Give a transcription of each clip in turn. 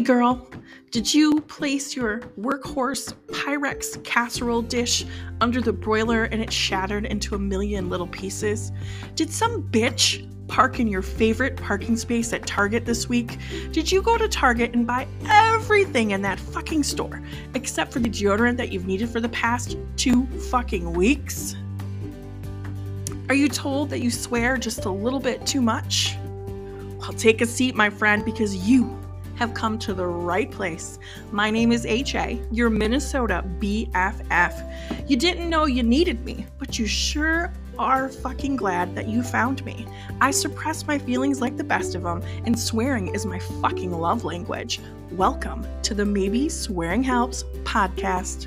Hey girl, did you place your workhorse Pyrex casserole dish under the broiler and it shattered into a million little pieces? Did some bitch park in your favorite parking space at Target this week? Did you go to Target and buy everything in that fucking store except for the deodorant that you've needed for the past two fucking weeks? Are you told that you swear just a little bit too much? Well, take a seat, my friend, because you have come to the right place. My name is HA, your Minnesota BFF. You didn't know you needed me, but you sure are fucking glad that you found me. I suppress my feelings like the best of them, and swearing is my fucking love language. Welcome to the Maybe Swearing Helps podcast.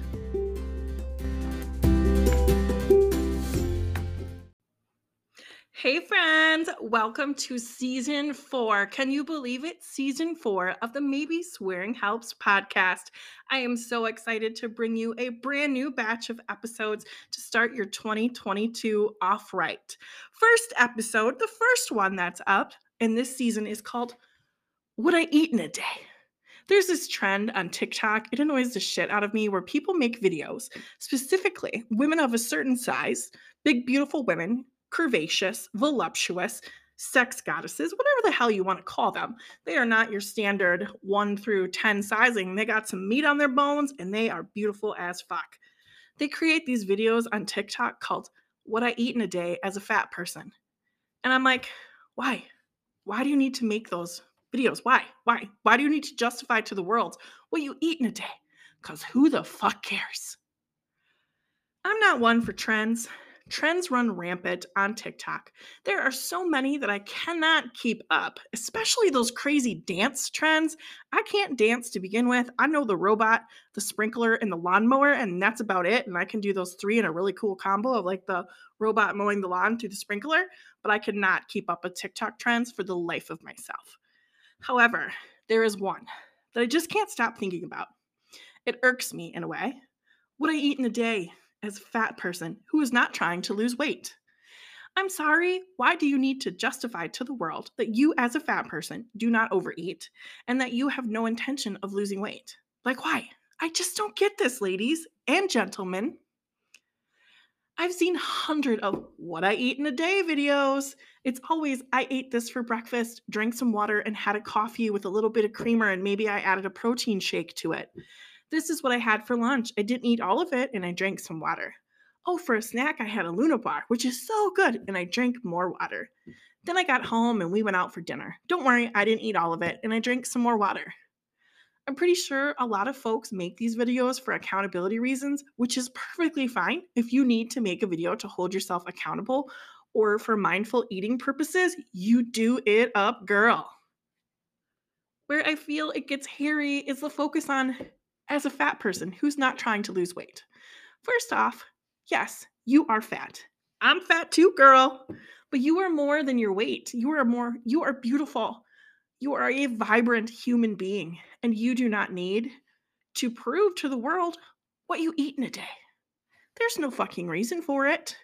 Friends, welcome to season four. Can you believe it? Season four of the Maybe Swearing Helps podcast. I am so excited to bring you a brand new batch of episodes to start your 2022 off right. First episode, the first one that's up in this season is called What I Eat in a Day. There's this trend on TikTok, it annoys the shit out of me, where people make videos, specifically women of a certain size, big, beautiful women curvaceous, voluptuous, sex goddesses, whatever the hell you want to call them. They are not your standard 1 through 10 sizing. They got some meat on their bones and they are beautiful as fuck. They create these videos on TikTok called What I Eat in a Day as a Fat Person. And I'm like, why? Why do you need to make those videos? Why? Why? Why do you need to justify to the world what you eat in a day? Because who the fuck cares? I'm not one for trends. Trends run rampant on TikTok. There are so many that I cannot keep up, especially those crazy dance trends. I can't dance to begin with. I know the robot, the sprinkler, and the lawnmower, and that's about it. And I can do those three in a really cool combo of like the robot mowing the lawn through the sprinkler, but I could not keep up with TikTok trends for the life of myself. However, there is one that I just can't stop thinking about. It irks me in a way. What I eat in a day, as a fat person who is not trying to lose weight. I'm sorry, why do you need to justify to the world that you, as a fat person, do not overeat and that you have no intention of losing weight? Like, why? I just don't get this, ladies and gentlemen. I've seen hundred of what I eat in a day videos. It's always I ate this for breakfast, drank some water, and had a coffee with a little bit of creamer, and maybe I added a protein shake to it. This is what I had for lunch. I didn't eat all of it and I drank some water. Oh, for a snack, I had a Luna bar, which is so good, and I drank more water. Then I got home and we went out for dinner. Don't worry, I didn't eat all of it and I drank some more water. I'm pretty sure a lot of folks make these videos for accountability reasons, which is perfectly fine. If you need to make a video to hold yourself accountable or for mindful eating purposes, you do it up, girl. Where I feel it gets hairy is the focus on as a fat person who's not trying to lose weight? First off, yes, you are fat. I'm fat too, girl. But you are more than your weight. You are more, you are beautiful. You are a vibrant human being, and you do not need to prove to the world what you eat in a day. There's no fucking reason for it.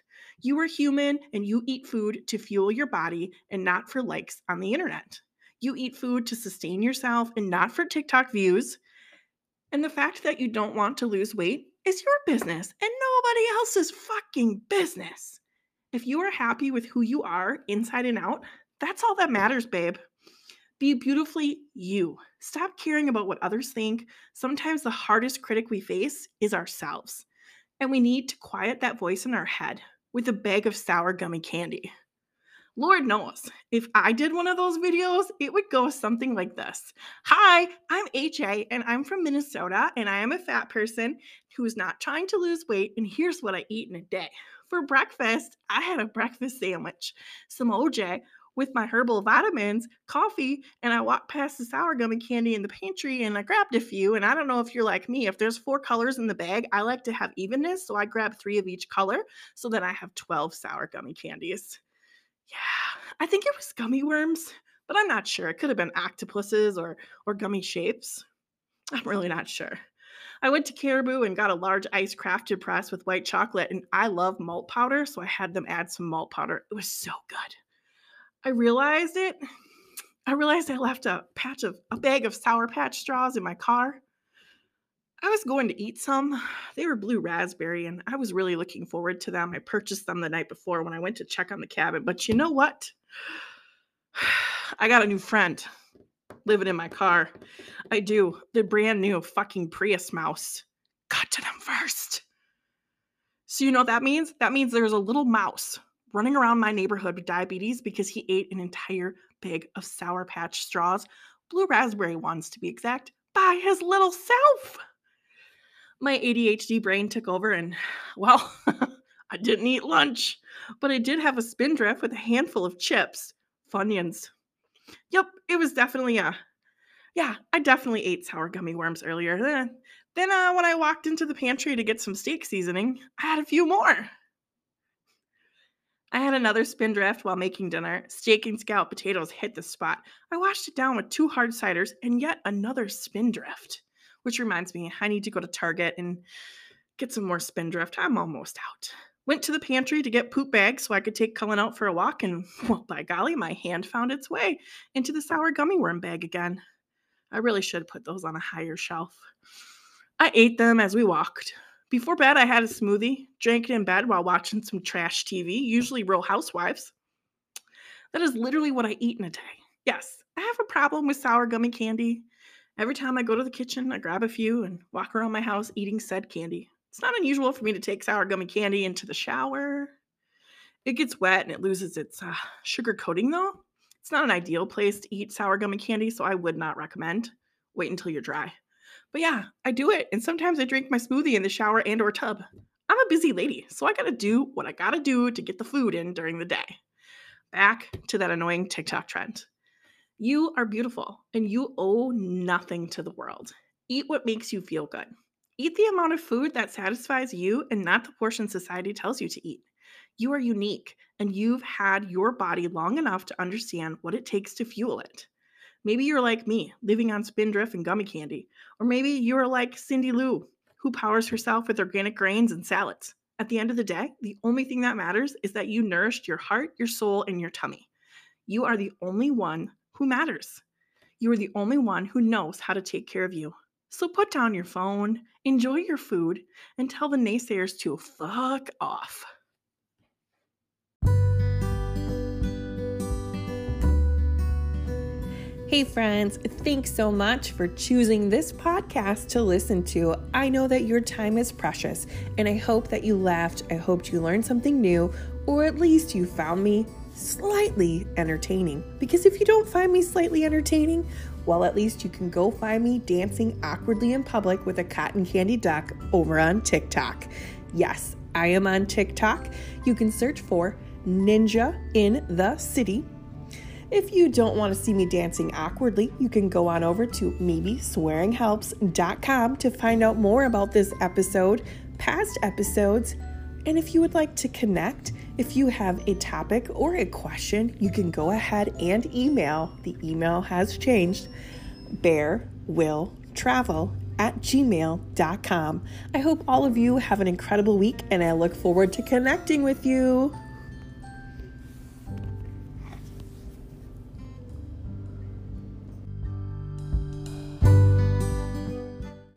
You are human and you eat food to fuel your body and not for likes on the internet. You eat food to sustain yourself and not for TikTok views. And the fact that you don't want to lose weight is your business and nobody else's fucking business. If you are happy with who you are inside and out, that's all that matters, babe. Be beautifully you. Stop caring about what others think. Sometimes the hardest critic we face is ourselves. And we need to quiet that voice in our head with a bag of sour gummy candy. Lord knows, if I did one of those videos, it would go something like this Hi, I'm HA, and I'm from Minnesota, and I am a fat person who's not trying to lose weight, and here's what I eat in a day. For breakfast, I had a breakfast sandwich, some OJ with my herbal vitamins, coffee, and I walked past the sour gummy candy in the pantry and I grabbed a few. And I don't know if you're like me, if there's four colors in the bag, I like to have evenness. So I grab three of each color so that I have 12 sour gummy candies. I think it was gummy worms, but I'm not sure. It could have been octopuses or or gummy shapes. I'm really not sure. I went to Caribou and got a large ice crafted press with white chocolate, and I love malt powder, so I had them add some malt powder. It was so good. I realized it. I realized I left a patch of a bag of Sour Patch straws in my car. I was going to eat some. They were blue raspberry, and I was really looking forward to them. I purchased them the night before when I went to check on the cabin. But you know what? I got a new friend living in my car. I do. The brand new fucking Prius mouse. Got to them first. So, you know what that means? That means there's a little mouse running around my neighborhood with diabetes because he ate an entire bag of Sour Patch straws, blue raspberry ones to be exact, by his little self. My ADHD brain took over, and well, I didn't eat lunch, but I did have a spindrift with a handful of chips, Funyuns. Yep, it was definitely a. Yeah, I definitely ate sour gummy worms earlier. Then, then uh, when I walked into the pantry to get some steak seasoning, I had a few more. I had another spindrift while making dinner. Steak and scalloped potatoes hit the spot. I washed it down with two hard ciders and yet another spindrift. Which reminds me, I need to go to Target and get some more spindrift. I'm almost out. Went to the pantry to get poop bags so I could take Cullen out for a walk, and well, by golly, my hand found its way into the sour gummy worm bag again. I really should put those on a higher shelf. I ate them as we walked. Before bed, I had a smoothie, drank it in bed while watching some trash TV, usually Real Housewives. That is literally what I eat in a day. Yes, I have a problem with sour gummy candy. Every time I go to the kitchen, I grab a few and walk around my house eating said candy. It's not unusual for me to take sour gummy candy into the shower. It gets wet and it loses its uh, sugar coating, though. It's not an ideal place to eat sour gummy candy, so I would not recommend. Wait until you're dry. But yeah, I do it. And sometimes I drink my smoothie in the shower and or tub. I'm a busy lady, so I gotta do what I gotta do to get the food in during the day. Back to that annoying TikTok trend. You are beautiful and you owe nothing to the world. Eat what makes you feel good. Eat the amount of food that satisfies you and not the portion society tells you to eat. You are unique and you've had your body long enough to understand what it takes to fuel it. Maybe you're like me, living on spindrift and gummy candy. Or maybe you're like Cindy Lou, who powers herself with organic grains and salads. At the end of the day, the only thing that matters is that you nourished your heart, your soul, and your tummy. You are the only one who matters. You are the only one who knows how to take care of you. So put down your phone, enjoy your food, and tell the naysayers to fuck off. Hey, friends, thanks so much for choosing this podcast to listen to. I know that your time is precious, and I hope that you laughed. I hope you learned something new, or at least you found me slightly entertaining. Because if you don't find me slightly entertaining, well, at least you can go find me dancing awkwardly in public with a cotton candy duck over on TikTok. Yes, I am on TikTok. You can search for Ninja in the City if you don't want to see me dancing awkwardly, you can go on over to maybeswearinghelps.com to find out more about this episode, past episodes, and if you would like to connect, if you have a topic or a question, you can go ahead and email. The email has changed bear will travel at gmail.com. I hope all of you have an incredible week and I look forward to connecting with you.